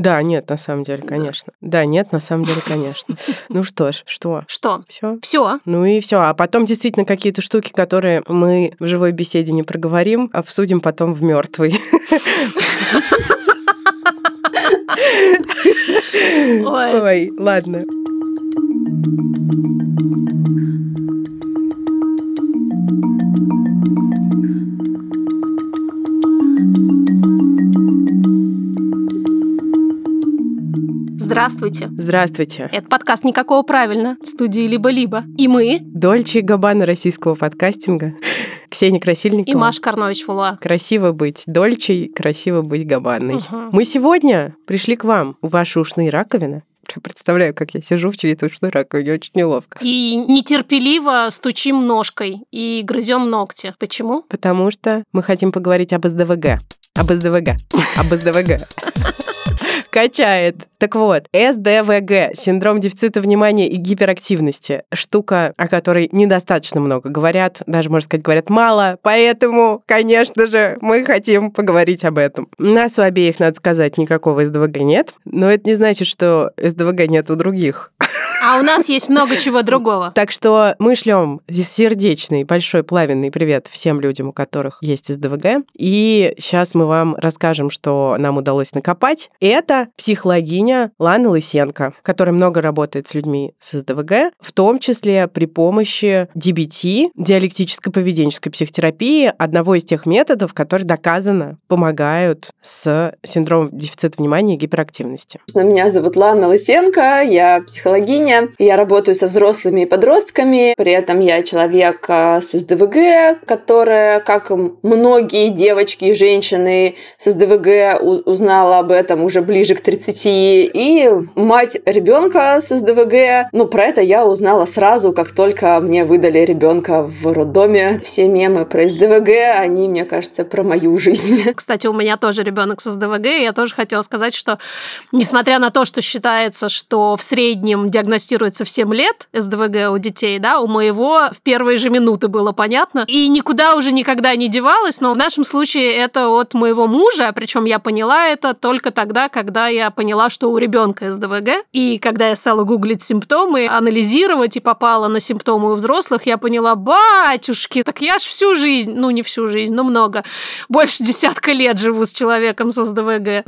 Да, нет, на самом деле, конечно. Да, нет, на самом деле, конечно. Ну что ж, что? Что? Все? Все. Ну и все. А потом действительно какие-то штуки, которые мы в живой беседе не проговорим, обсудим потом в мертвой. Ой. Ой, ладно. Здравствуйте. Здравствуйте. Это подкаст «Никакого правильно» студии «Либо-либо». И мы, Дольче и Габбана российского подкастинга. Ксения Красильникова. и Маша Карнович-Фулуа. Красиво быть Дольчей, красиво быть Габанной. Мгм. Мы сегодня пришли к вам в ваши ушные раковины. Представляю, как я сижу в чьей-то ушной раковине, очень неловко. И нетерпеливо стучим ножкой и грызем ногти. Почему? Потому что мы хотим поговорить об СДВГ. Об СДВГ. Об СДВГ. Качает. Так вот, СДВГ, синдром дефицита внимания и гиперактивности, штука, о которой недостаточно много говорят, даже, можно сказать, говорят мало, поэтому, конечно же, мы хотим поговорить об этом. У нас у обеих, надо сказать, никакого СДВГ нет, но это не значит, что СДВГ нет у других. А у нас есть много чего другого. Так что мы шлем сердечный, большой, плавенный привет всем людям, у которых есть СДВГ. И сейчас мы вам расскажем, что нам удалось накопать. Это психологиня Лана Лысенко, которая много работает с людьми с СДВГ, в том числе при помощи DBT, диалектической поведенческой психотерапии, одного из тех методов, которые доказано помогают с синдромом дефицита внимания и гиперактивности. Меня зовут Лана Лысенко, я психологиня, я работаю со взрослыми и подростками, при этом я человек а, с СДВГ, которая, как многие девочки и женщины с СДВГ, узнала об этом уже ближе к 30, и мать ребенка с СДВГ, ну, про это я узнала сразу, как только мне выдали ребенка в роддоме. Все мемы про СДВГ, они, мне кажется, про мою жизнь. Кстати, у меня тоже ребенок с СДВГ, я тоже хотела сказать, что несмотря на то, что считается, что в среднем диагностируется в 7 лет СДВГ у детей, да, у моего в первые же минуты было понятно, и никуда уже никогда не девалось, но в нашем случае это от моего мужа, причем я поняла это только тогда, когда я поняла, что у ребенка СДВГ, и когда я стала гуглить симптомы, анализировать и попала на симптомы у взрослых, я поняла, батюшки, так я ж всю жизнь, ну не всю жизнь, но много, больше десятка лет живу с человеком с СДВГ.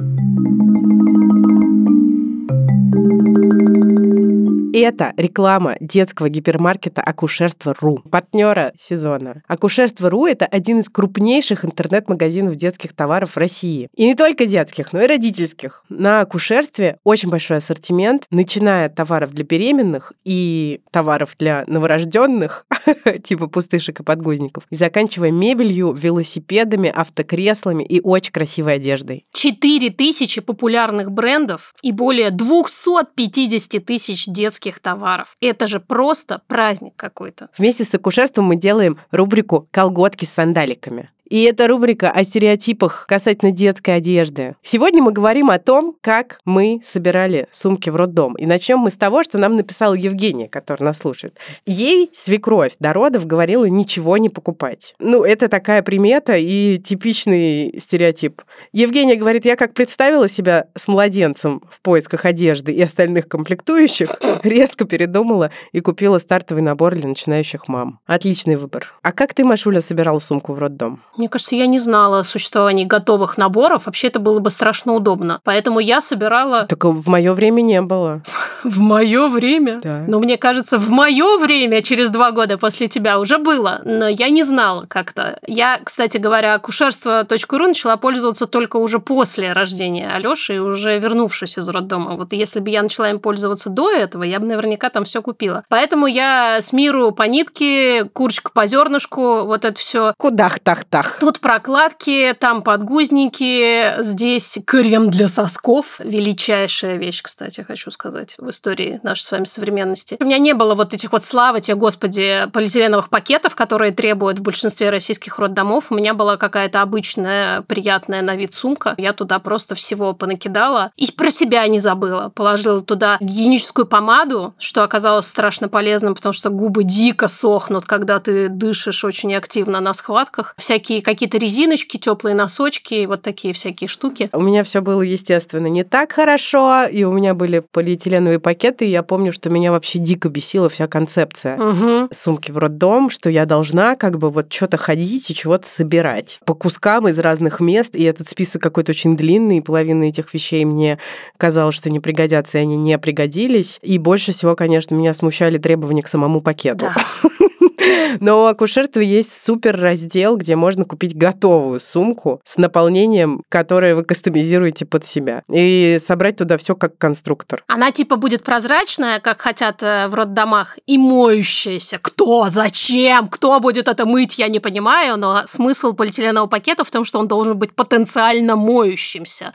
Это реклама детского гипермаркета Акушерство.ру, партнера сезона. Акушерство.ру – это один из крупнейших интернет-магазинов детских товаров в России. И не только детских, но и родительских. На акушерстве очень большой ассортимент, начиная от товаров для беременных и товаров для новорожденных, типа пустышек и подгузников, и заканчивая мебелью, велосипедами, автокреслами и очень красивой одеждой. 4 тысячи популярных брендов и более 250 тысяч детских товаров. Это же просто праздник какой-то. Вместе с акушерством мы делаем рубрику «Колготки с сандаликами». И это рубрика о стереотипах касательно детской одежды. Сегодня мы говорим о том, как мы собирали сумки в роддом. И начнем мы с того, что нам написала Евгения, которая нас слушает. Ей свекровь до родов говорила ничего не покупать. Ну, это такая примета и типичный стереотип. Евгения говорит, я как представила себя с младенцем в поисках одежды и остальных комплектующих, резко передумала и купила стартовый набор для начинающих мам. Отличный выбор. А как ты, Машуля, собирала сумку в роддом? Мне кажется, я не знала о существовании готовых наборов. Вообще это было бы страшно удобно. Поэтому я собирала Так в мое время не было. в мое время. Да. Но мне кажется, в мое время, через два года после тебя, уже было. Но я не знала как-то. Я, кстати говоря, акушерство.ру начала пользоваться только уже после рождения Алёши и уже вернувшись из роддома. Вот если бы я начала им пользоваться до этого, я бы наверняка там все купила. Поэтому я с миру по нитке, курочка по зернышку, вот это все Кудах-тах-тах. Тут прокладки, там подгузники, здесь крем для сосков. Величайшая вещь, кстати, хочу сказать. истории нашей с вами современности. У меня не было вот этих вот, славы тебе, господи, полиэтиленовых пакетов, которые требуют в большинстве российских роддомов. У меня была какая-то обычная, приятная на вид сумка. Я туда просто всего понакидала. И про себя не забыла. Положила туда гигиеническую помаду, что оказалось страшно полезным, потому что губы дико сохнут, когда ты дышишь очень активно на схватках. Всякие какие-то резиночки, теплые носочки, вот такие всякие штуки. У меня все было, естественно, не так хорошо, и у меня были полиэтиленовые пакеты, и я помню, что меня вообще дико бесила вся концепция Угу. сумки в роддом, что я должна как бы вот что-то ходить и чего-то собирать по кускам из разных мест, и этот список какой-то очень длинный, и половина этих вещей мне казалось, что не пригодятся, и они не пригодились. И больше всего, конечно, меня смущали требования к самому пакету. Да. Но у акушерства есть супер раздел, где можно купить готовую сумку с наполнением, которое вы кастомизируете под себя. И собрать туда все как конструктор. Она типа будет прозрачная, как хотят э, в роддомах, и моющаяся. Кто? Зачем? Кто будет это мыть? Я не понимаю, но смысл полиэтиленового пакета в том, что он должен быть потенциально моющимся.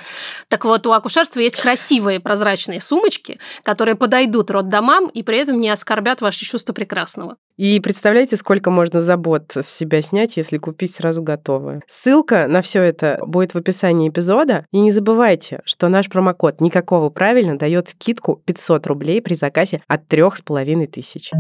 Так вот, у акушерства есть красивые прозрачные сумочки, которые подойдут роддомам и при этом не оскорбят ваше чувство прекрасного. И представляете, сколько можно забот с себя снять, если купить сразу готовое. Ссылка на все это будет в описании эпизода. И не забывайте, что наш промокод «Никакого правильно» дает скидку 500 рублей при заказе от трех с половиной тысяч.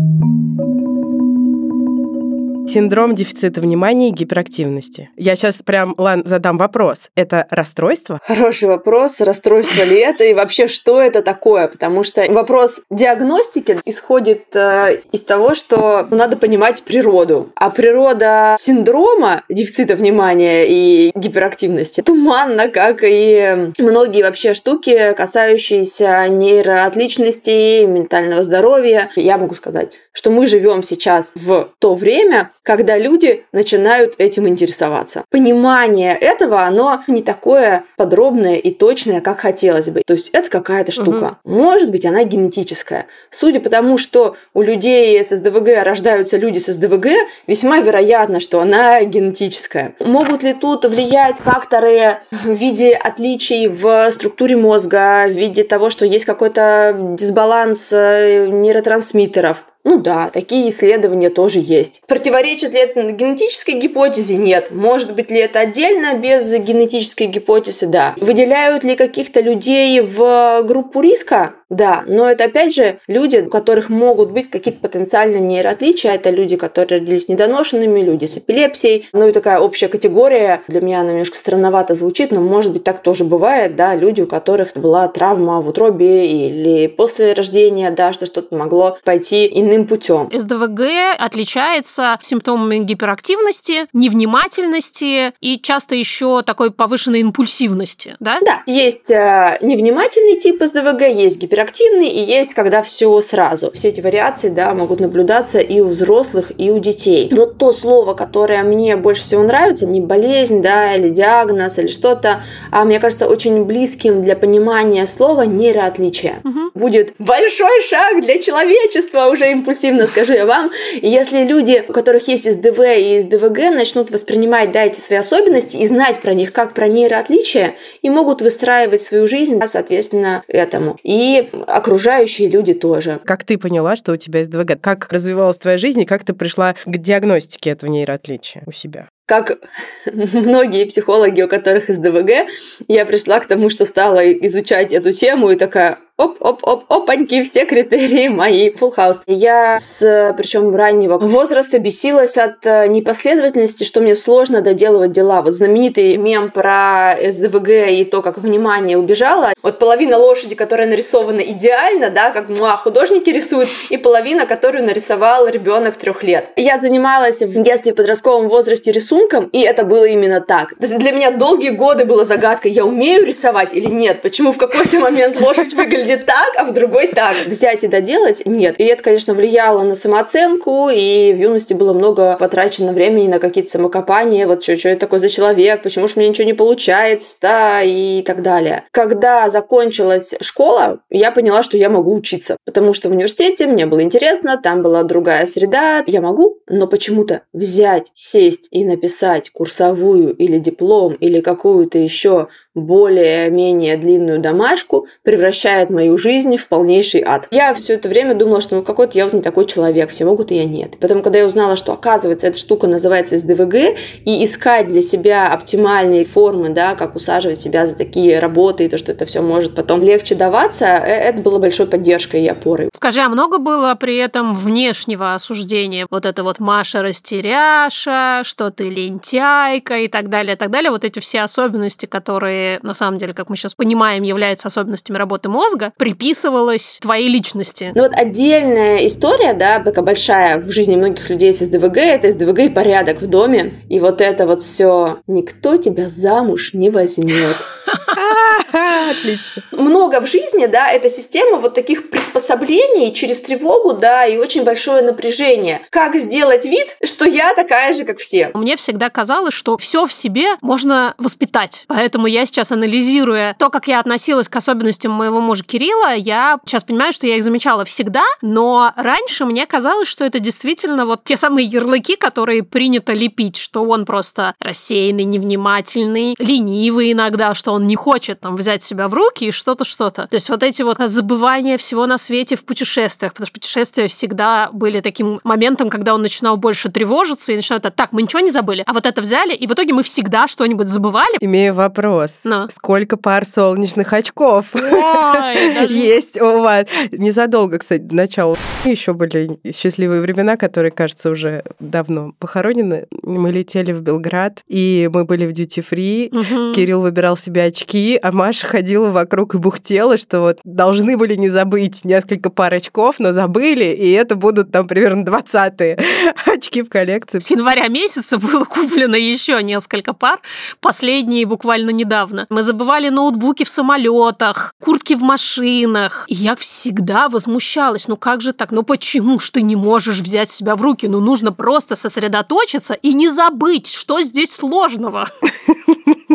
Синдром дефицита внимания и гиперактивности. Я сейчас прям, Лан, задам вопрос. Это расстройство? Хороший вопрос, расстройство ли это и вообще что это такое, потому что вопрос диагностики исходит э, из того, что надо понимать природу, а природа синдрома дефицита внимания и гиперактивности туманна, как и многие вообще штуки, касающиеся нейроотличности, ментального здоровья. Я могу сказать, что мы живем сейчас в то время, когда люди начинают этим интересоваться. Понимание этого, оно не такое подробное и точное, как хотелось бы. То есть это какая-то штука. Угу. Может быть, она генетическая. Судя по тому, что у людей с СДВГ рождаются люди с СДВГ, весьма вероятно, что она генетическая. Могут ли тут влиять факторы в виде отличий в структуре мозга, в виде того, что есть какой-то дисбаланс э, нейротрансмиттеров? Ну да, такие исследования тоже есть. Противоречит ли это генетической гипотезе? Нет. Может быть ли это отдельно без генетической гипотезы? Да. Выделяют ли каких-то людей в группу риска? Да, но это опять же люди, у которых могут быть какие-то потенциальные нейроотличия. Это люди, которые родились недоношенными, люди с эпилепсией. Ну и такая общая категория. Для меня она немножко странновато звучит, но может быть так тоже бывает. Да, люди, у которых была травма в утробе или после рождения, да, что что-то могло пойти иным путем. СДВГ отличается симптомами гиперактивности, невнимательности и часто еще такой повышенной импульсивности, да? Да, есть э, невнимательный тип СДВГ, есть гиперактивный и есть когда все сразу. Все эти вариации, да, могут наблюдаться и у взрослых, и у детей. Вот то слово, которое мне больше всего нравится, не болезнь, да, или диагноз, или что-то, а мне кажется очень близким для понимания слова нейроотличие. Угу. Будет большой шаг для человечества, уже импульсивно скажу я вам. И если люди, у которых есть СДВ и СДВГ, начнут воспринимать, да, эти свои особенности и знать про них как про нейроотличия, и могут выстраивать свою жизнь, да, соответственно, этому. И окружающие люди тоже. Как ты поняла, что у тебя СДВГ? Как развивалась твоя жизнь и как ты пришла к диагностике этого нейроотличия у себя? как многие психологи, у которых СДВГ, я пришла к тому, что стала изучать эту тему и такая, оп-оп-оп, опаньки, все критерии мои. Full house. Я с, причем раннего возраста бесилась от э, непоследовательности, что мне сложно доделывать дела. Вот знаменитый мем про СДВГ и то, как внимание убежало. Вот половина лошади, которая нарисована идеально, да, как муа, художники рисуют, и половина, которую нарисовал ребенок трех лет. Я занималась в детстве, в подростковом возрасте рисунком, и это было именно так. То есть для меня долгие годы была загадка, я умею рисовать или нет? Почему в какой-то момент лошадь выглядит выглядит так, а в другой так. Взять и доделать? Нет. И это, конечно, влияло на самооценку, и в юности было много потрачено времени на какие-то самокопания, вот что, это такое за человек, почему же мне ничего не получается, да, и так далее. Когда закончилась школа, я поняла, что я могу учиться, потому что в университете мне было интересно, там была другая среда, я могу, но почему-то взять, сесть и написать курсовую или диплом или какую-то еще более-менее длинную домашку превращает мою жизнь в полнейший ад. Я все это время думала, что ну какой-то я вот не такой человек, все могут, и я нет. И потом, когда я узнала, что оказывается эта штука называется СДВГ, и искать для себя оптимальные формы, да, как усаживать себя за такие работы, и то, что это все может потом легче даваться, э, это было большой поддержкой и опорой. Скажи, а много было при этом внешнего осуждения? Вот это вот Маша растеряша, что ты лентяйка и так далее, и так далее. Вот эти все особенности, которые, на самом деле, как мы сейчас понимаем, являются особенностями работы мозга, приписывалось твоей личности. Ну вот отдельная история, да, такая большая в жизни многих людей с СДВГ, это СДВГ и порядок в доме. И вот это вот все «никто тебя замуж не возьмет». Отлично. Много в жизни, да, это система вот таких приспособлений через тревогу, да, и очень большое напряжение. Как сделать вид, что я такая же, как все? Мне всегда казалось, что все в себе можно воспитать. Поэтому я сейчас, анализируя то, как я относилась к особенностям моего мужа Кирилла, я сейчас понимаю, что я их замечала всегда, но раньше мне казалось, что это действительно вот те самые ярлыки, которые принято лепить, что он просто рассеянный, невнимательный, ленивый иногда, что он не хочет там взять себя в руки и что-то, что-то. То есть вот эти вот забывания всего на свете в путешествиях, потому что путешествия всегда были таким моментом, когда он начинал больше тревожиться и начинал так, мы ничего не забыли, а вот это взяли, и в итоге мы всегда что-нибудь забывали. Имею вопрос. Но. Сколько пар солнечных очков есть у вас? Незадолго, кстати, до начала еще были счастливые времена, которые, кажется, уже давно похоронены. Мы летели в Белград, и мы были в дьюти-фри. Кирилл выбирал себе очки, а Маша ходила вокруг и бухтела, что вот должны были не забыть несколько пар очков, но забыли, и это будут там примерно 20 очки в коллекции. С января месяца было куплено еще несколько пар, последние буквально недавно. Мы забывали ноутбуки в самолетах, куртки в машинах. И я всегда возмущалась, ну как же так, ну почему ж ты не можешь взять себя в руки? Ну нужно просто сосредоточиться и не забыть, что здесь сложного.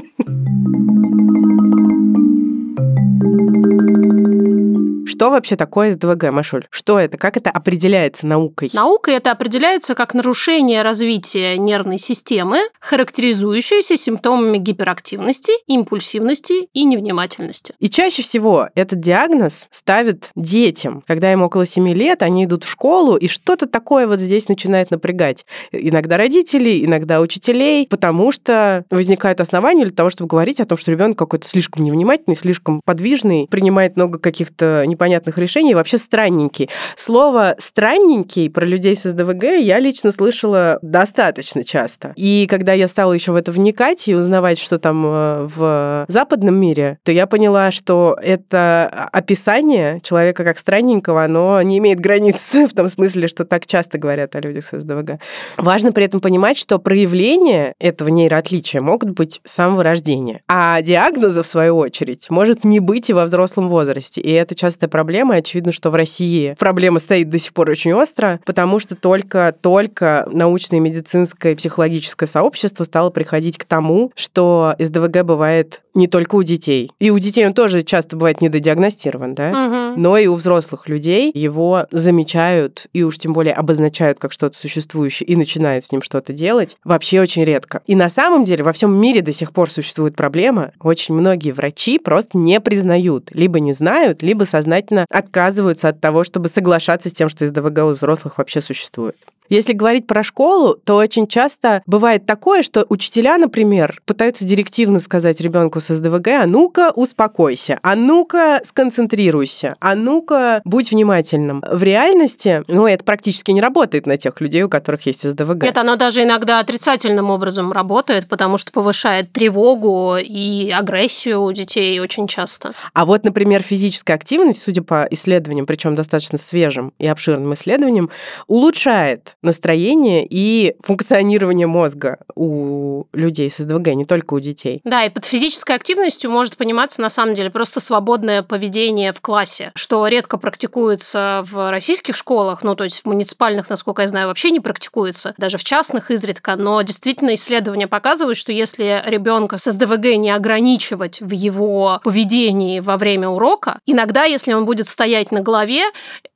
вообще такое СДВГ, Машуль? Что это? Как это определяется наукой? Наукой это определяется как нарушение развития нервной системы, характеризующееся симптомами гиперактивности, импульсивности и невнимательности. И чаще всего этот диагноз ставят детям. Когда им около 7 лет, они идут в школу, и что-то такое вот здесь начинает напрягать. Иногда родителей, иногда учителей, потому что возникают основания для того, чтобы говорить о том, что ребенок какой-то слишком невнимательный, слишком подвижный, принимает много каких-то непонятных решений, вообще странненький. Слово «странненький» про людей с СДВГ я лично слышала достаточно часто. И когда я стала еще в это вникать и узнавать, что там э, в западном мире, то я поняла, что это описание человека как странненького, оно не имеет границ в том смысле, что так часто говорят о людях с СДВГ. Важно при этом понимать, что проявления этого нейроотличия могут быть с самого рождения, а диагноза, в свою очередь, может не быть и во взрослом возрасте. И это часто проблема. Очевидно, что в России проблема стоит до сих пор очень остро, потому что только-только научное, медицинское, психологическое сообщество стало приходить к тому, что СДВГ бывает не только у детей. И у детей он тоже часто бывает недодиагностирован, да? Угу. Но и у взрослых людей его замечают и уж тем более обозначают как что-то существующее и начинают с ним что-то делать вообще очень редко. И на самом деле во всем мире до сих пор существует проблема. Очень многие врачи просто не признают, либо не знают, либо сознательно отказываются от того, чтобы соглашаться с тем, что СДВГ у взрослых вообще существует. Если говорить про школу, то очень часто бывает такое, что учителя, например, пытаются директивно сказать ребенку с СДВГ, а ну-ка успокойся, а ну-ка сконцентрируйся, а ну-ка будь внимательным. В реальности, ну, это практически не работает на тех людей, у которых есть СДВГ. Нет, оно даже иногда отрицательным образом работает, потому что повышает тревогу и агрессию у детей очень часто. А вот, например, физическая активность, судя по исследованиям, причем достаточно свежим и обширным исследованиям, улучшает настроение и функционирование мозга у людей с СДВГ, не только у детей. Да, и под физической активностью может пониматься на самом деле просто свободное поведение в классе, что редко практикуется в российских школах, ну то есть в муниципальных, насколько я знаю, вообще не практикуется, даже в частных изредка, но действительно исследования показывают, что если ребенка с СДВГ не ограничивать в его поведении во время урока, иногда, если он будет стоять на голове,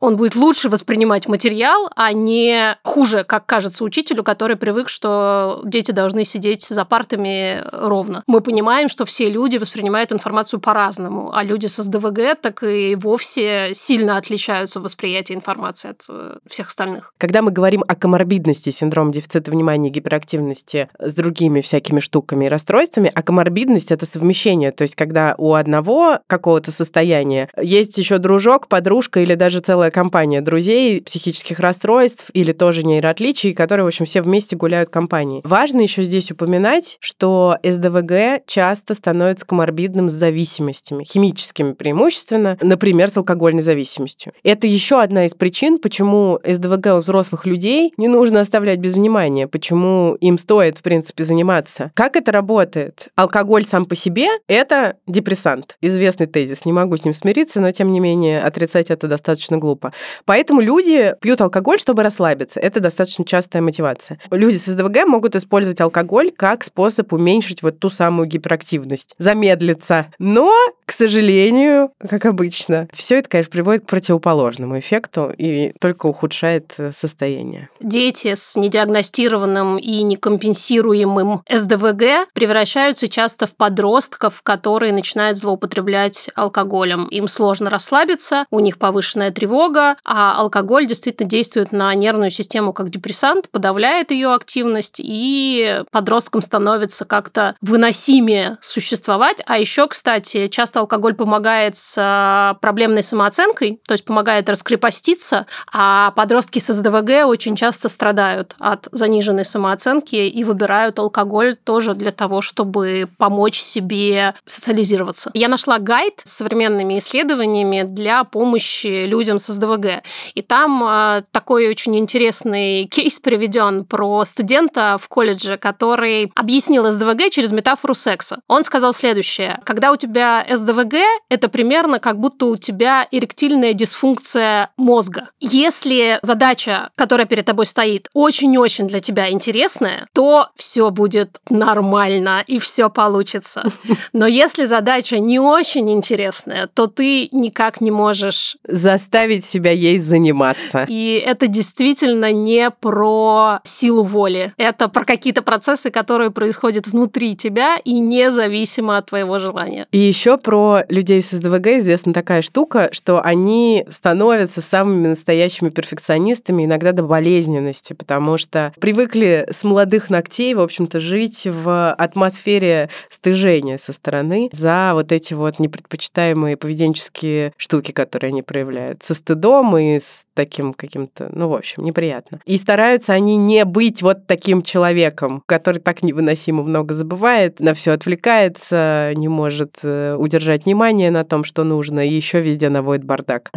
он будет лучше воспринимать материал, а не хуже, как кажется учителю, который привык, что дети должны сидеть за партами ровно. Мы понимаем, что все люди воспринимают информацию по-разному, а люди с СДВГ так и вовсе сильно отличаются в восприятии информации от э, всех остальных. Когда мы говорим о коморбидности, синдром дефицита внимания и гиперактивности с другими всякими штуками и расстройствами, а коморбидность — это совмещение, то есть когда у одного какого-то состояния есть еще дружок, подружка или даже целая компания друзей психических расстройств или тоже нейроотличий, которые, в общем, все вместе гуляют компании. Важно еще здесь упоминать, что СДВГ часто становится коморбидным с зависимостями, химическими преимущественно, например, с алкогольной зависимостью. Это еще одна из причин, почему СДВГ у взрослых людей не нужно оставлять без внимания, почему им стоит, в принципе, заниматься. Как это работает? Алкоголь сам по себе — это депрессант. Известный тезис. Не могу с ним смириться, но, тем не менее, отрицать это достаточно глупо. Поэтому люди пьют алкоголь, чтобы расслабиться. Это достаточно частая мотивация. Люди с СДВГ могут использовать алкоголь как способ уменьшить вот ту самую гиперактивность, замедлиться. Но, к сожалению, как обычно, все это, конечно, приводит к противоположному эффекту и только ухудшает э, состояние. Дети с недиагностированным и некомпенсируемым СДВГ превращаются часто в подростков, которые начинают злоупотреблять алкоголем. Им сложно расслабиться, у них повышенная тревога, а алкоголь действительно действует на нервную систему как депрессант, подавляет ее активность, и подросткам становится как-то выносимее существовать. А еще, кстати, часто алкоголь помогает с а, проблемной самооценкой, то есть помогает раскрепоститься, а подростки с СДВГ очень часто страдают от заниженной самооценки и выбирают алкоголь тоже для того, чтобы помочь себе социализироваться. Я нашла гайд с современными исследованиями для помощи людям с СДВГ. И там э, такой очень интересный кейс приведен про студента в колледже, который объяснил СДВГ через метафору секса. Он сказал следующее. Когда у тебя СДВГ, это примерно как будто у тебя эректильная дисфункция мозга. Если задача, которая перед тобой стоит, очень-очень для тебя интересная, то все будет нормально и все получится. Но если задача не очень интересная, то ты никак не можешь заставить себя ей заниматься. И это действительно не про силу воли. Это про какие-то процессы, которые происходят внутри тебя и независимо от твоего желания. И еще про людей с СДВГ известна такая штука, что они становятся самыми настоящими перфекционистами, иногда до болезненности, потому что привыкли с молодых ногтей, в общем-то, жить в атмосфере стыжения со стороны за вот эти вот непредпочитаемые поведенческие штуки, которые они проявляют. Со стыдом и с таким каким-то, ну, в общем, неприятно. И стараются они не быть вот таким человеком, который так невыносимо много забывает, на все отвлекается, не может э, удержать внимание на том, что нужно, и еще везде наводит бардак.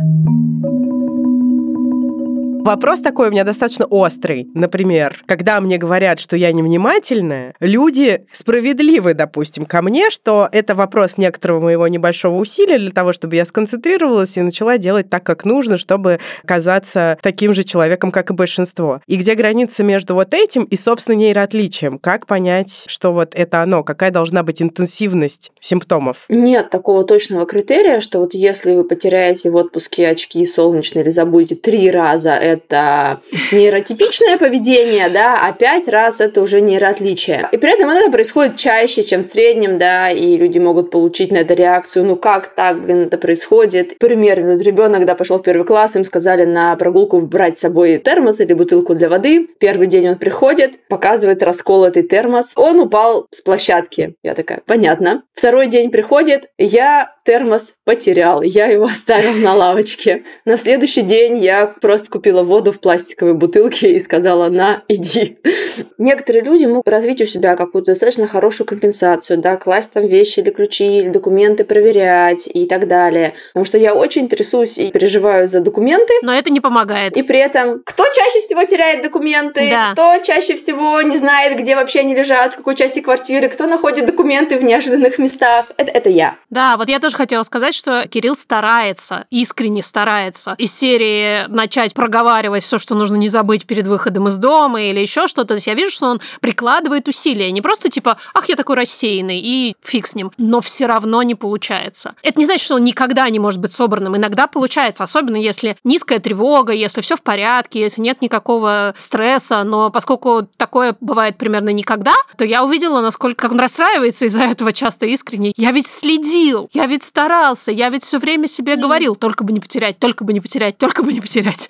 Вопрос такой у меня достаточно острый. Например, когда мне говорят, что я невнимательная, люди справедливы, допустим, ко мне, что это вопрос некоторого моего небольшого усилия для того, чтобы я сконцентрировалась и начала делать так, как нужно, чтобы казаться таким же человеком, как и большинство. И где граница между вот этим и, собственно, нейроотличием? Как понять, что вот это оно? Какая должна быть интенсивность симптомов? Нет такого точного критерия, что вот если вы потеряете в отпуске очки солнечные или забудете три раза, это нейротипичное поведение, да, а пять раз это уже нейроотличие. И при этом это происходит чаще, чем в среднем, да, и люди могут получить на это реакцию, ну как так, блин, это происходит. Пример, вот ребенок, когда пошел в первый класс, им сказали на прогулку брать с собой термос или бутылку для воды. Первый день он приходит, показывает расколотый термос. Он упал с площадки. Я такая, понятно. Второй день приходит, я термос потерял, я его оставил на лавочке. На следующий день я просто купила воду в пластиковой бутылке и сказала, на, иди. Некоторые люди могут развить у себя какую-то достаточно хорошую компенсацию, да, класть там вещи или ключи, или документы проверять и так далее. Потому что я очень трясусь и переживаю за документы. Но это не помогает. И при этом, кто чаще всего теряет документы, да. кто чаще всего не знает, где вообще они лежат, в какой части квартиры, кто находит документы в неожиданных местах, это, это я. Да, вот я тоже хотела сказать, что Кирилл старается, искренне старается из серии начать проговаривать все, что нужно не забыть перед выходом из дома или еще что-то. То есть я вижу, что он прикладывает усилия. Не просто типа, ах, я такой рассеянный, и фиг с ним. Но все равно не получается. Это не значит, что он никогда не может быть собранным. Иногда получается, особенно если низкая тревога, если все в порядке, если нет никакого стресса. Но поскольку такое бывает примерно никогда, то я увидела, насколько как он расстраивается из-за этого часто искренне. Я ведь следил, я ведь старался, я ведь все время себе говорил, только бы не потерять, только бы не потерять, только бы не потерять.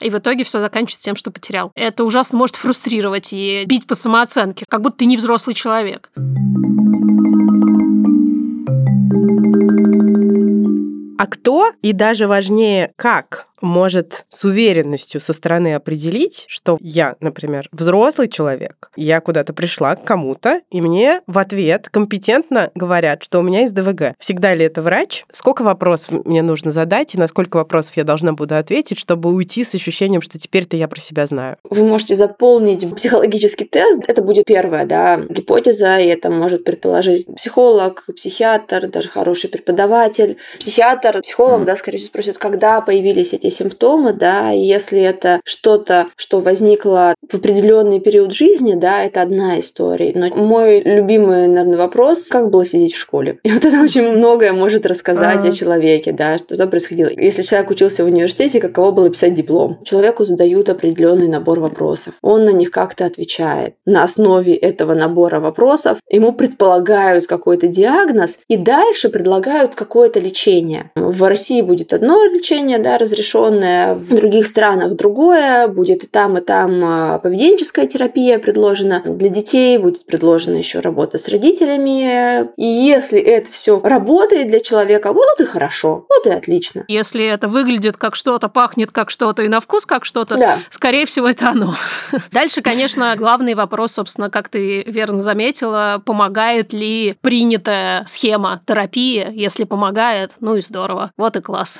И в итоге все заканчивается тем, что потерял. Это ужасно может фрустрировать и бить по самооценке, как будто ты не взрослый человек. А кто и даже важнее, как может с уверенностью со стороны определить, что я, например, взрослый человек, я куда-то пришла к кому-то, и мне в ответ компетентно говорят, что у меня есть ДВГ. Всегда ли это врач? Сколько вопросов мне нужно задать, и на сколько вопросов я должна буду ответить, чтобы уйти с ощущением, что теперь-то я про себя знаю? Вы можете заполнить психологический тест. Это будет первая да, гипотеза, и это может предположить психолог, психиатр, даже хороший преподаватель. Психиатр, психолог, да, скорее всего, спросит, когда появились эти симптомы, да, и если это что-то, что возникло в определенный период жизни, да, это одна история. Но мой любимый, наверное, вопрос, как было сидеть в школе? И вот это очень многое может рассказать А-а-а. о человеке, да, что там происходило. Если человек учился в университете, каково было писать диплом? Человеку задают определенный набор вопросов. Он на них как-то отвечает. На основе этого набора вопросов ему предполагают какой-то диагноз и дальше предлагают какое-то лечение. В России будет одно лечение, да, разрешенное, в других странах другое, будет и там, и там а, поведенческая терапия предложена. Для детей будет предложена еще работа с родителями. И если это все работает для человека, вот и хорошо, вот и отлично. Если это выглядит как что-то, пахнет как что-то и на вкус как что-то, да. скорее всего, это оно. Дальше, конечно, главный вопрос, собственно, как ты верно заметила, помогает ли принятая схема терапии? Если помогает, ну и здорово. Вот и класс.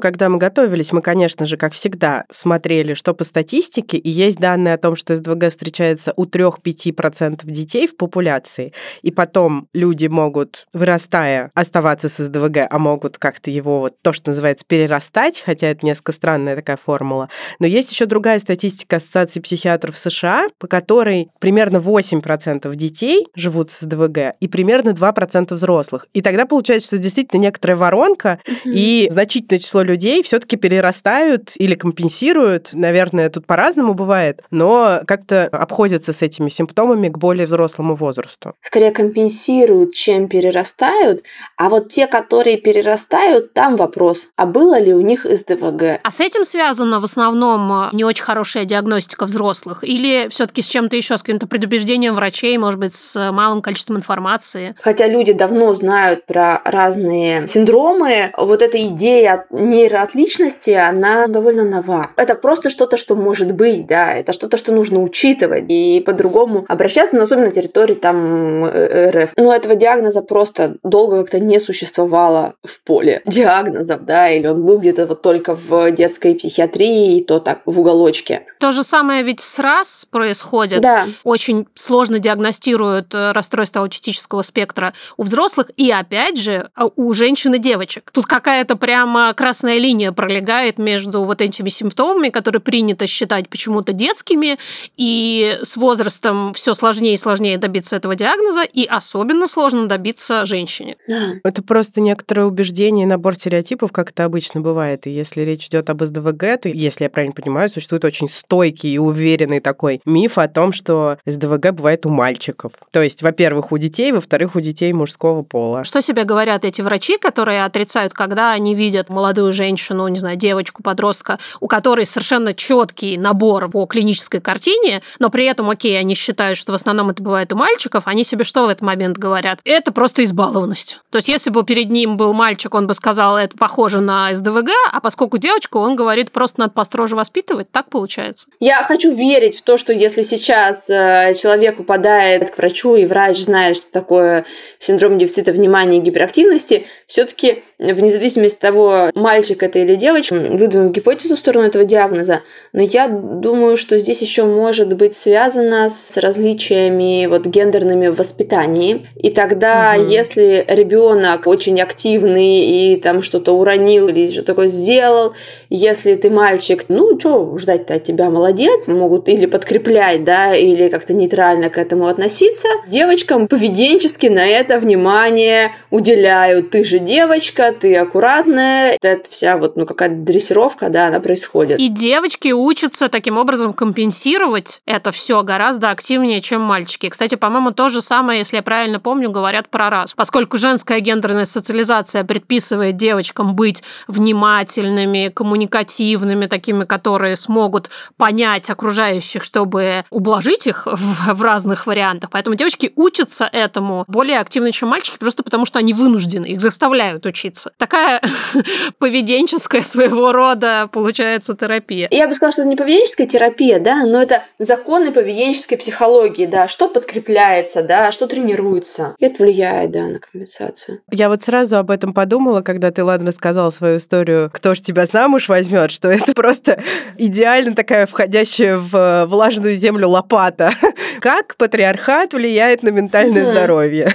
Когда мы готовились готовились, мы, конечно же, как всегда, смотрели, что по статистике, и есть данные о том, что СДВГ встречается у 3-5% детей в популяции, и потом люди могут, вырастая, оставаться с СДВГ, а могут как-то его, вот то, что называется, перерастать, хотя это несколько странная такая формула. Но есть еще другая статистика Ассоциации психиатров США, по которой примерно 8% детей живут с СДВГ и примерно 2% взрослых. И тогда получается, что действительно некоторая воронка, mm-hmm. и значительное число людей все-таки перерастают или компенсируют, наверное, тут по-разному бывает, но как-то обходятся с этими симптомами к более взрослому возрасту. Скорее компенсируют, чем перерастают, а вот те, которые перерастают, там вопрос, а было ли у них СДВГ? А с этим связано в основном э, не очень хорошая диагностика взрослых или все-таки с чем-то еще, с каким-то предубеждением врачей, может быть, с малым количеством информации? Хотя люди давно знают про разные синдромы, вот эта идея нейроотличности части она довольно нова. Это просто что-то, что может быть, да, это что-то, что нужно учитывать и по-другому обращаться, но особенно на территории там э, РФ. Но этого диагноза просто долго как-то не существовало в поле диагнозов, да, или он был где-то вот только в детской психиатрии, и то так в уголочке. То же самое ведь с РАС происходит. Да. Очень сложно диагностируют э, расстройство аутистического спектра у взрослых и, опять же, у женщин и девочек. Тут какая-то прямо красная линия пролегает пролегает между вот этими симптомами, которые принято считать почему-то детскими, и с возрастом все сложнее и сложнее добиться этого диагноза, и особенно сложно добиться женщине. Да. Это просто некоторое убеждение и набор стереотипов, как это обычно бывает. И если речь идет об СДВГ, то, если я правильно понимаю, существует очень стойкий и уверенный такой миф о том, что СДВГ бывает у мальчиков. То есть, во-первых, у детей, во-вторых, у детей мужского пола. Что себе говорят эти врачи, которые отрицают, когда они видят молодую женщину, не знаю, девочку-подростка, у которой совершенно четкий набор по клинической картине, но при этом, окей, они считают, что в основном это бывает у мальчиков, они себе что в этот момент говорят? Это просто избалованность. То есть, если бы перед ним был мальчик, он бы сказал, это похоже на СДВГ, а поскольку девочка, он говорит, просто надо построже воспитывать. Так получается. Я хочу верить в то, что если сейчас э, человек попадает к врачу, и врач знает, что такое синдром дефицита внимания и гиперактивности, все-таки вне зависимости от того, мальчик это или девочка, выдвинуть гипотезу в сторону этого диагноза, но я думаю, что здесь еще может быть связано с различиями вот гендерными в воспитании. И тогда, угу. если ребенок очень активный и там что-то уронил или что такое сделал, если ты мальчик, ну, что ждать-то от тебя, молодец, могут или подкреплять, да, или как-то нейтрально к этому относиться. Девочкам поведенчески на это внимание уделяют. Ты же девочка, ты аккуратная. Это вся вот, ну, какая-то дрессировка, да, она происходит. И девочки учатся таким образом компенсировать это все гораздо активнее, чем мальчики. Кстати, по-моему, то же самое, если я правильно помню, говорят про раз. Поскольку женская гендерная социализация предписывает девочкам быть внимательными, коммуникативными, такими, которые смогут понять окружающих, чтобы ублажить их в, в разных вариантах. Поэтому девочки учатся этому более активно, чем мальчики, просто потому что они вынуждены, их заставляют учиться. Такая поведенческая своего рода, получается, терапия. Я бы сказала, что это не поведенческая терапия, да, но это законы поведенческой психологии, да, что подкрепляется, да, что тренируется. И это влияет, да, на компенсацию. Я вот сразу об этом подумала, когда ты, ладно, рассказала свою историю, кто ж тебя замуж возьмет, что это просто идеально такая входящая в влажную землю лопата. Как патриархат влияет на ментальное здоровье?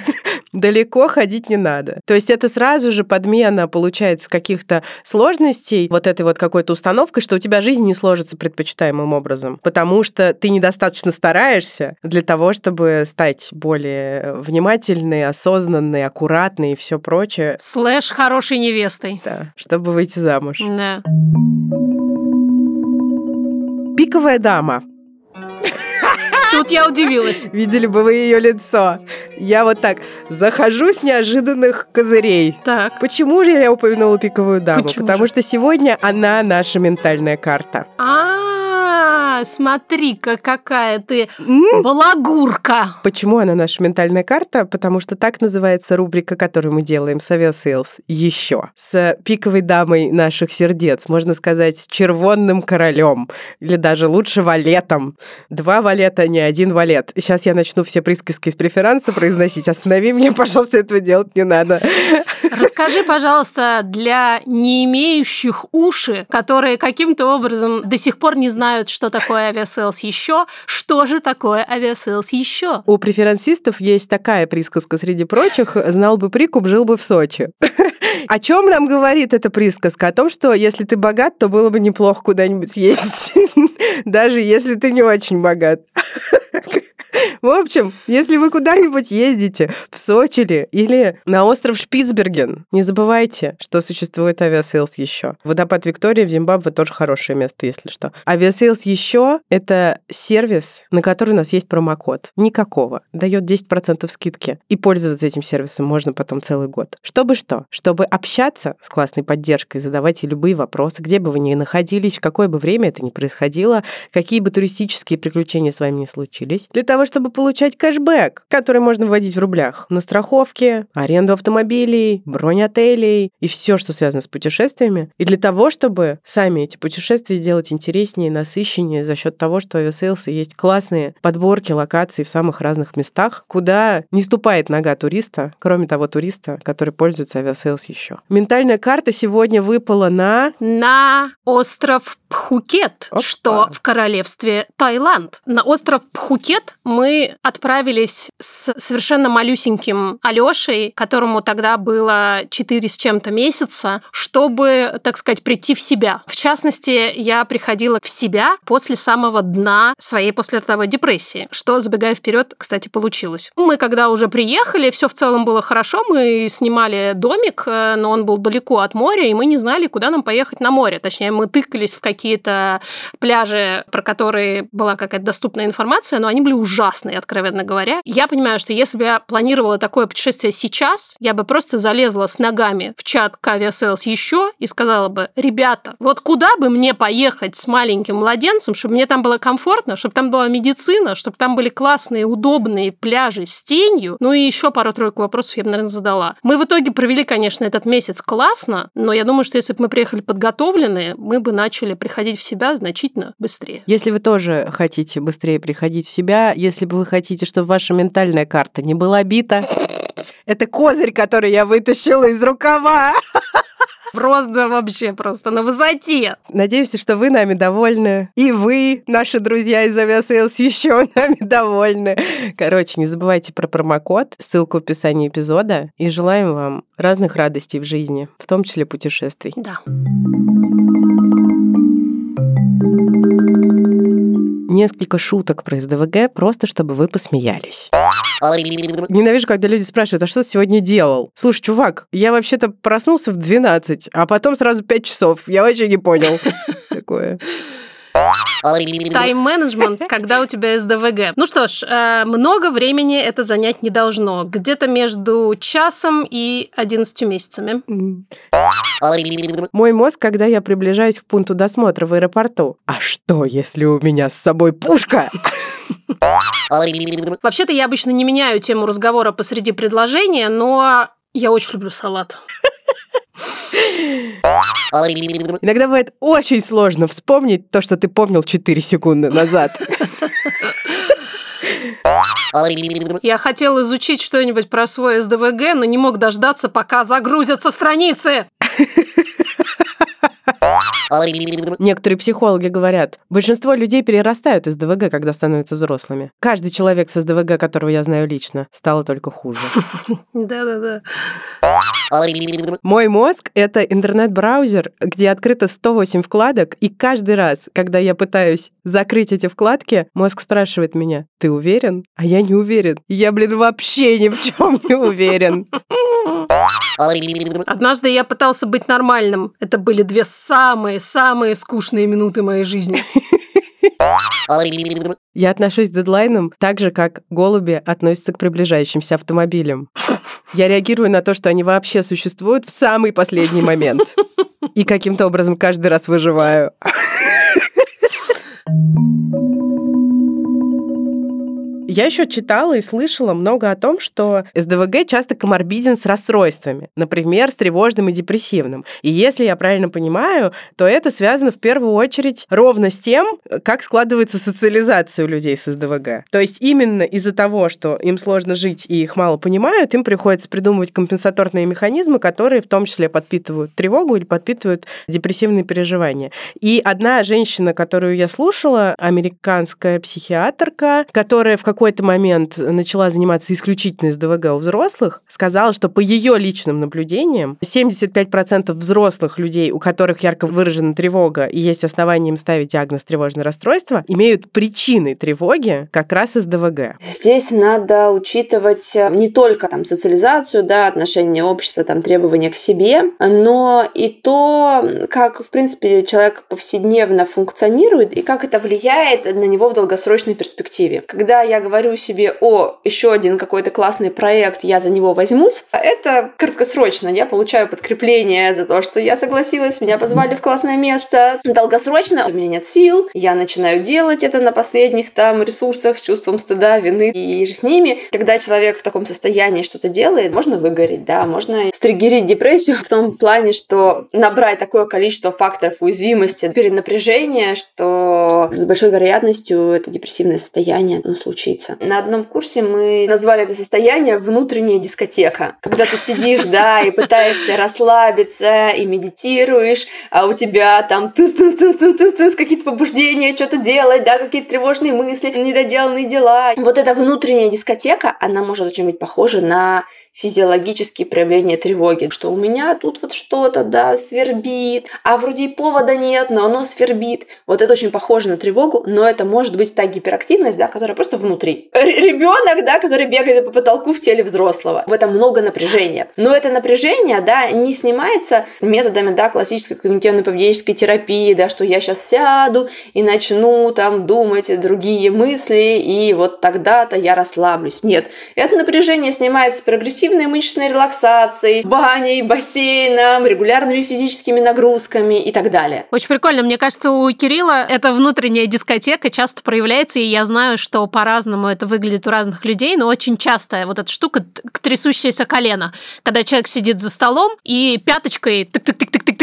Далеко ходить не надо. То есть это сразу же подмена, получается, каких-то сложностей, вот этой вот какой-то установкой, что у тебя жизнь не сложится предпочитаемым образом, потому что ты недостаточно стараешься для того, чтобы стать более внимательной, осознанной, аккуратной и все прочее. Слэш хорошей невестой. Да, чтобы выйти замуж. Да. Пиковая дама. Тут я удивилась. Видели бы вы ее лицо. Я вот так захожу с неожиданных козырей. Так. Почему же я упомянула пиковую даму? Почему Потому же? что сегодня она наша ментальная карта. А, смотри-ка, какая ты балагурка. Почему она наша ментальная карта? Потому что так называется рубрика, которую мы делаем с Aviasales еще. С пиковой дамой наших сердец, можно сказать, с червонным королем. Или даже лучше валетом. Два валета, не один валет. Сейчас я начну все присказки из преферанса произносить. Останови меня, пожалуйста, этого делать не надо. Расскажи, пожалуйста, для не имеющих уши, которые каким-то образом до сих пор не знают, что такое Aviasales еще, что же такое Aviasales еще? У преферансистов есть такая присказка среди прочих «знал бы прикуп, жил бы в Сочи». О чем нам говорит эта присказка? О том, что если ты богат, то было бы неплохо куда-нибудь съездить, даже если ты не очень богат. В общем, если вы куда-нибудь ездите, в Сочи ли, или на остров Шпицберген, не забывайте, что существует Aviasales еще. Водопад Виктория в Зимбабве тоже хорошее место, если что. Aviasales еще — это сервис, на который у нас есть промокод. Никакого. Дает 10% скидки. И пользоваться этим сервисом можно потом целый год. Чтобы что? Чтобы общаться с классной поддержкой, задавать любые вопросы, где бы вы ни находились, в какое бы время это ни происходило, какие бы туристические приключения с вами не случились, для того, чтобы получать кэшбэк, который можно вводить в рублях на страховки, аренду автомобилей, бронь отелей и все, что связано с путешествиями. И для того, чтобы сами эти путешествия сделать интереснее, насыщеннее за счет того, что в Aviasales есть классные подборки локаций в самых разных местах, куда не ступает нога туриста, кроме того туриста, который пользуется Aviasales еще. Ментальная карта сегодня выпала на... На остров Пхукет, Опа. что в королевстве Таиланд. На остров Пхукет мы отправились с совершенно малюсеньким Алешей, которому тогда было 4 с чем-то месяца, чтобы, так сказать, прийти в себя. В частности, я приходила в себя после самого дна своей послеродовой депрессии, что, забегая вперед, кстати, получилось. Мы, когда уже приехали, все в целом было хорошо, мы снимали домик, э, но он был далеко от моря, и мы не знали, куда нам поехать на море. Точнее, мы тыкались в какие-то пляжи, про которые была какая-то доступная информация, но они были ужасные, откровенно говоря. Я понимаю, что если бы я планировала такое путешествие сейчас, я бы просто залезла с ногами в чат к Aviasales еще и сказала бы, ребята, вот куда бы мне поехать с маленьким младенцем, чтобы мне там было комфортно, чтобы там была медицина, чтобы там были классные, удобные пляжи с тенью, ну и еще пару-тройку вопросов я бы, наверное, задала. Мы в итоге провели, конечно, этот месяц классно, но я думаю, что если бы мы приехали подготовленные, мы бы начали приходить в себя значительно быстрее. Если вы тоже хотите быстрее приходить в себя, если бы вы хотите, чтобы ваша ментальная карта не была бита, это козырь, который я вытащила из рукава. Просто вообще просто на высоте. Надеюсь, что вы нами довольны. И вы, наши друзья из Aviasales, еще нами довольны. Короче, не забывайте про промокод, ссылку в описании эпизода. И желаем вам разных радостей в жизни, в том числе путешествий. Да. Несколько шуток про СДВГ, просто чтобы вы посмеялись. Ненавижу, когда люди спрашивают, а что ты сегодня делал? Слушай, чувак, я вообще-то проснулся в 12, а потом сразу 5 часов. Я вообще не понял. Такое. Тайм-менеджмент, когда у тебя СДВГ. Ну что ж, э, много времени это занять не должно. Где-то между часом и 11 месяцами. Мой мозг, когда я приближаюсь к пункту досмотра в аэропорту. А что, если у меня с собой пушка? Вообще-то я обычно не меняю тему разговора посреди предложения, но я очень люблю салат. Иногда бывает очень сложно вспомнить то, что ты помнил 4 секунды назад. Я хотел изучить что-нибудь про свой СДВГ, но не мог дождаться, пока загрузятся страницы. Некоторые психологи говорят, большинство людей перерастают из ДВГ, когда становятся взрослыми. Каждый человек с СДВГ, которого я знаю лично, стало только хуже. Да-да-да. Мой мозг — это интернет-браузер, где открыто 108 вкладок, и каждый раз, когда я пытаюсь закрыть эти вкладки, мозг спрашивает меня, ты уверен? А я не уверен. Я, блин, вообще ни в чем не уверен. Однажды я пытался быть нормальным. Это были две самые-самые скучные минуты моей жизни. Я отношусь к дедлайнам так же, как голуби относятся к приближающимся автомобилям. Я реагирую на то, что они вообще существуют в самый последний момент. И каким-то образом каждый раз выживаю. Я еще читала и слышала много о том, что СДВГ часто коморбиден с расстройствами, например, с тревожным и депрессивным. И если я правильно понимаю, то это связано в первую очередь ровно с тем, как складывается социализация у людей с СДВГ. То есть именно из-за того, что им сложно жить и их мало понимают, им приходится придумывать компенсаторные механизмы, которые в том числе подпитывают тревогу или подпитывают депрессивные переживания. И одна женщина, которую я слушала, американская психиатрка, которая в каком какой-то момент начала заниматься исключительно СДВГ у взрослых, сказала, что по ее личным наблюдениям 75% взрослых людей, у которых ярко выражена тревога и есть основания им ставить диагноз тревожное расстройство, имеют причины тревоги как раз СДВГ. Здесь надо учитывать э, не только там социализацию, да, отношение общества, там требования к себе, но и то, как, в принципе, человек повседневно функционирует и как это влияет на него в долгосрочной перспективе. Когда я говорю себе, о, еще один какой-то классный проект, я за него возьмусь, а это краткосрочно. Я получаю подкрепление за то, что я согласилась, меня позвали в классное место. Долгосрочно у меня нет сил, я начинаю делать это на последних там ресурсах с чувством стыда, вины и же с ними. Когда человек в таком состоянии что-то делает, можно выгореть, да, можно стригерить депрессию в том плане, что набрать такое количество факторов уязвимости, перенапряжения, что с большой вероятностью это депрессивное состояние ну, случится учиться. На одном курсе мы назвали это состояние внутренняя дискотека. Когда ты сидишь, да, и пытаешься расслабиться, и медитируешь, а у тебя там тыс тыс тыс какие-то побуждения, что-то делать, да, какие-то тревожные мысли, недоделанные дела. Вот эта внутренняя дискотека, она может очень быть похожа на физиологические проявления тревоги, что у меня тут вот что-то, да, свербит, а вроде и повода нет, но оно свербит. Вот это очень похоже на тревогу, но это может быть та гиперактивность, да, которая просто внутри. Ребенок, да, который бегает по потолку в теле взрослого. В этом много напряжения. Но это напряжение, да, не снимается методами, да, классической когнитивно-поведенческой терапии, да, что я сейчас сяду и начну там думать другие мысли, и вот тогда-то я расслаблюсь. Нет, это напряжение снимается прогрессивно интенсивной мышечной релаксацией, баней, бассейном, регулярными физическими нагрузками и так далее. Очень прикольно. Мне кажется, у Кирилла эта внутренняя дискотека часто проявляется, и я знаю, что по-разному это выглядит у разных людей, но очень часто вот эта штука трясущееся колено, когда человек сидит за столом и пяточкой тык-тык-тык-тык-тык-тык-тык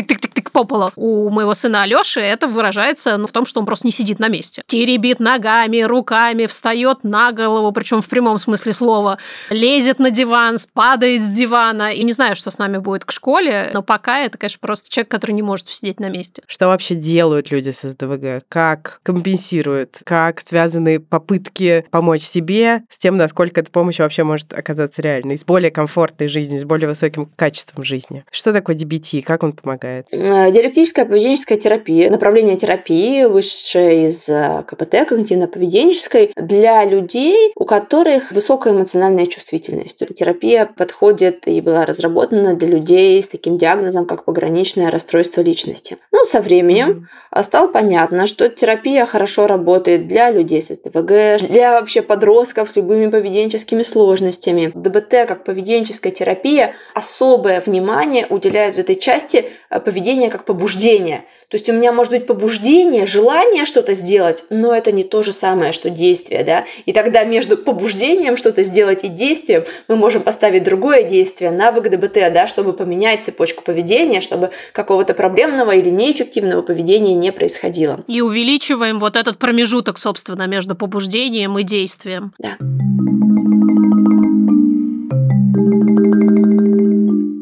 по полу. У моего сына Алёши это выражается ну, в том, что он просто не сидит на месте. Теребит ногами, руками, встает на голову, причем в прямом смысле слова, лезет на диван, падает с дивана. И не знаю, что с нами будет к школе, но пока это, конечно, просто человек, который не может сидеть на месте. Что вообще делают люди с СДВГ? Как компенсируют? Как связаны попытки помочь себе с тем, насколько эта помощь вообще может оказаться реальной, с более комфортной жизнью, с более высоким качеством жизни? Что такое DBT? Как он помогает? Э, диалектическая поведенческая терапия, направление терапии, высшее из э, КПТ, когнитивно-поведенческой, для людей, у которых высокая эмоциональная чувствительность. Эта терапия подходит и была разработана для людей с таким диагнозом, как пограничное расстройство личности. Ну, со временем mm-hmm. стало понятно, что терапия хорошо работает для людей с СДВГ, для вообще подростков с любыми поведенческими сложностями. ДБТ как поведенческая терапия особое внимание уделяет этой части э, поведения как побуждение. То есть у меня может быть побуждение, желание что-то сделать, но это не то же самое, что действие, да. И тогда между побуждением что-то сделать и действием мы можем поставить другое действие, навык ДБТ, да, чтобы поменять цепочку поведения, чтобы какого-то проблемного или неэффективного поведения не происходило. И увеличиваем вот этот промежуток, собственно, между побуждением и действием. Да.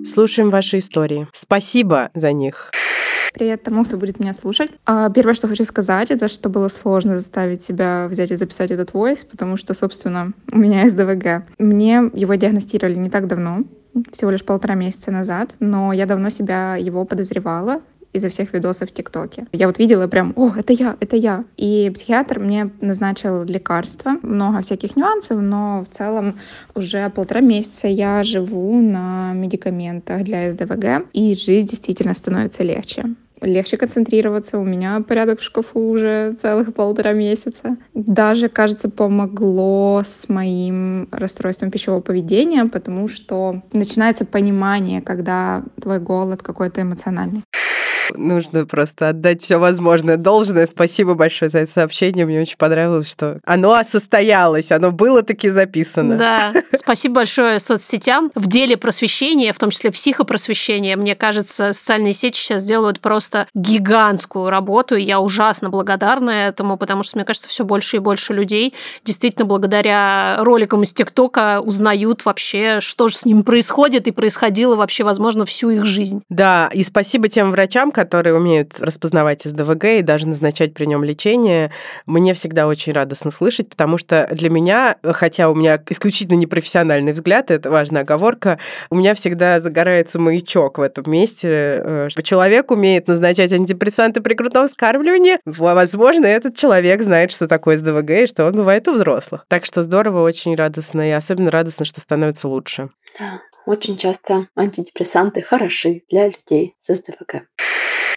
Слушаем ваши истории. Спасибо за них. Привет тому, кто будет меня слушать. А, первое, что хочу сказать, это что было сложно заставить себя взять и записать этот войс, потому что, собственно, у меня СДВГ. Мне его диагностировали не так давно, всего лишь полтора месяца назад, но я давно себя его подозревала, из-за всех видосов в ТикТоке. Я вот видела прям, о, это я, это я. И психиатр мне назначил лекарства, много всяких нюансов, но в целом уже полтора месяца я живу на медикаментах для СДВГ, и жизнь действительно становится легче легче концентрироваться. У меня порядок в шкафу уже целых полтора месяца. Даже, кажется, помогло с моим расстройством пищевого поведения, потому что начинается понимание, когда твой голод какой-то эмоциональный. Нужно просто отдать все возможное должное. Спасибо большое за это сообщение. Мне очень понравилось, что оно состоялось, оно было таки записано. Да, спасибо большое соцсетям. В деле просвещения, в том числе психопросвещения, мне кажется, социальные сети сейчас делают просто гигантскую работу. И я ужасно благодарна этому, потому что, мне кажется, все больше и больше людей действительно благодаря роликам из ТикТока узнают вообще, что же с ним происходит и происходило вообще, возможно, всю их жизнь. Да, и спасибо тем врачам, которые умеют распознавать СДВГ и даже назначать при нем лечение, мне всегда очень радостно слышать, потому что для меня, хотя у меня исключительно непрофессиональный взгляд, это важная оговорка, у меня всегда загорается маячок в этом месте, э, человек умеет назначать антидепрессанты при грудном вскармливании, возможно, этот человек знает, что такое СДВГ и что он бывает у взрослых. Так что здорово, очень радостно, и особенно радостно, что становится лучше. Да, очень часто антидепрессанты хороши для людей с СДВГ.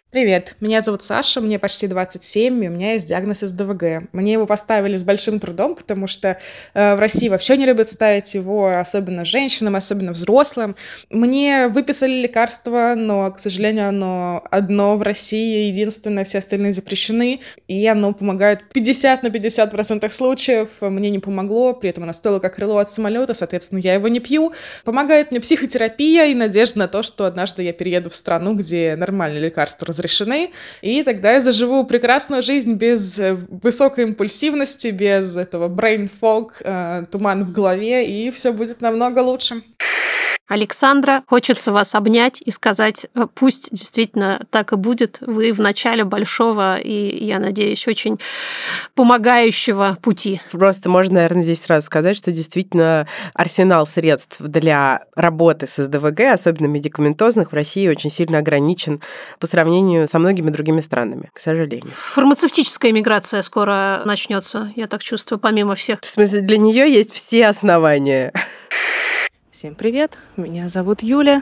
Привет, меня зовут Саша, мне почти 27, и у меня есть диагноз СДВГ. Мне его поставили с большим трудом, потому что э, в России вообще не любят ставить его, особенно женщинам, особенно взрослым. Мне выписали лекарство, но, к сожалению, оно одно в России, единственное, все остальные запрещены, и оно помогает 50 на 50 процентах случаев. Мне не помогло, при этом оно стоило как крыло от самолета, соответственно, я его не пью. Помогает мне психотерапия и надежда на то, что однажды я перееду в страну, где нормальные лекарства разрешены, и тогда я заживу прекрасную жизнь без э, высокой импульсивности, без этого brain fog, э, туман в голове, и все будет намного лучше. Александра, хочется вас обнять и сказать, э, пусть действительно так и будет. Вы в начале большого и, я надеюсь, очень помогающего пути. Просто можно, наверное, здесь сразу сказать, что действительно арсенал средств для работы с СДВГ, особенно медикаментозных, в России очень сильно ограничен по сравнению со многими другими странами, к сожалению. Фармацевтическая миграция скоро начнется, я так чувствую, помимо всех. В смысле, для нее есть все основания. Всем привет, меня зовут Юля,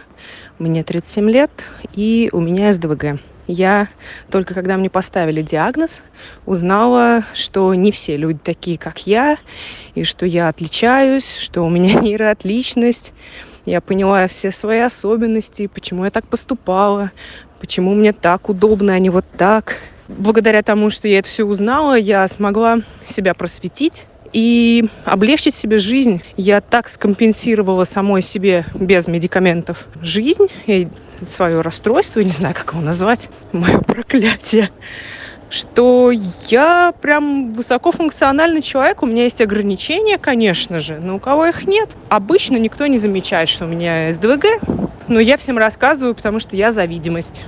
мне 37 лет, и у меня СДВГ. Я только когда мне поставили диагноз, узнала, что не все люди такие, как я, и что я отличаюсь, что у меня нейроотличность. Я поняла все свои особенности, почему я так поступала, почему мне так удобно, а не вот так. Благодаря тому, что я это все узнала, я смогла себя просветить, и облегчить себе жизнь. Я так скомпенсировала самой себе без медикаментов жизнь. Я свое расстройство, не знаю, как его назвать, мое проклятие, что я прям высокофункциональный человек, у меня есть ограничения, конечно же, но у кого их нет. Обычно никто не замечает, что у меня СДВГ, но я всем рассказываю, потому что я за видимость.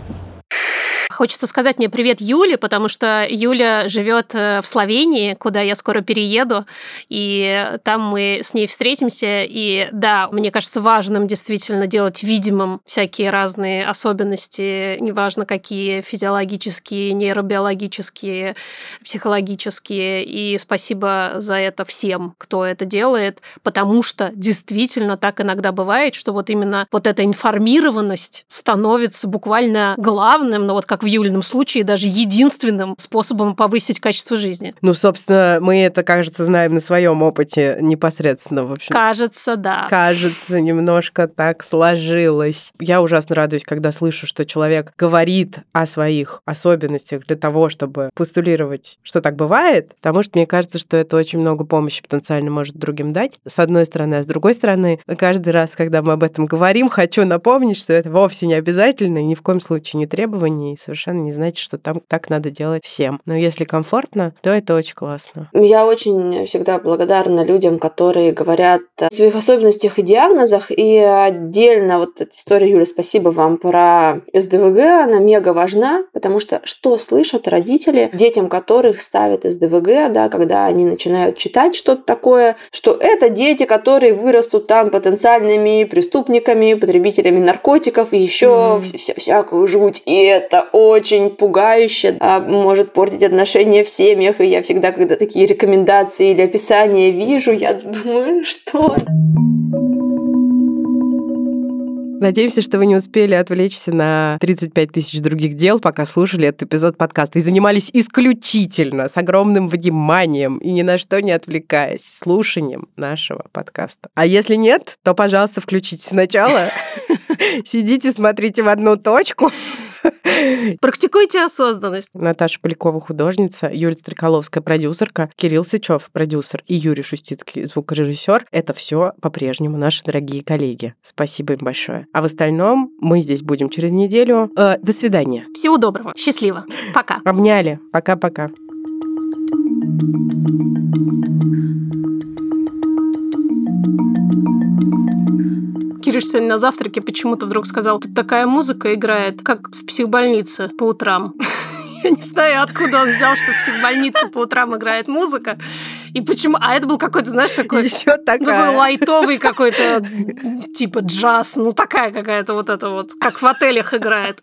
Хочется сказать мне привет Юле, потому что Юля живет э, в Словении, куда я скоро перееду, и там мы с ней встретимся. И да, мне кажется важным действительно делать видимым всякие разные особенности, неважно какие, физиологические, нейробиологические, психологические. И спасибо за это всем, кто это делает, потому что действительно так иногда бывает, что вот именно вот эта информированность становится буквально главным, но вот как в Юлином случае даже единственным способом повысить качество жизни. Ну, собственно, мы это, кажется, знаем на своем опыте непосредственно, в общем. Кажется, да. Кажется, немножко так сложилось. Я ужасно радуюсь, когда слышу, что человек говорит о своих особенностях для того, чтобы постулировать, что так бывает, потому что мне кажется, что это очень много помощи потенциально может другим дать, с одной стороны, а с другой стороны, каждый раз, когда мы об этом говорим, хочу напомнить, что это вовсе не обязательно и ни в коем случае не требование, и совершенно не значит, что там так надо делать всем. Но если комфортно, то это очень классно. Я очень всегда благодарна людям, которые говорят о своих особенностях и диагнозах. И отдельно вот эта история, Юля, спасибо вам про СДВГ, она мега важна, потому что что слышат родители, детям которых ставят СДВГ, да, когда они начинают читать что-то такое, что это дети, которые вырастут там потенциальными преступниками, потребителями наркотиков и еще mm. вся, всякую жуть. И это очень пугающе, а может портить отношения в семьях. И я всегда, когда такие рекомендации или описания вижу, я думаю, что... Надеемся, что вы не успели отвлечься на 35 тысяч других дел, пока слушали этот эпизод подкаста и занимались исключительно, с огромным вниманием и ни на что не отвлекаясь, слушанием нашего подкаста. А если нет, то, пожалуйста, включите сначала. Сидите, смотрите в одну точку. Практикуйте осознанность. Наташа Полякова художница, Юлия Стреколовская продюсерка, Кирилл Сычев продюсер и Юрий Шустицкий звукорежиссер. Это все по-прежнему наши дорогие коллеги. Спасибо им большое. А в остальном мы здесь будем через неделю. Э, до свидания. Всего доброго. Счастливо. Пока. Обняли. Пока-пока. Кирюш сегодня на завтраке почему-то вдруг сказал, тут такая музыка играет, как в психбольнице по утрам. Я не знаю, откуда он взял, что в психбольнице по утрам играет музыка. И почему? А это был какой-то, знаешь, такой, Еще такая. такой лайтовый какой-то, типа джаз. Ну, такая какая-то вот это вот, как в отелях играет.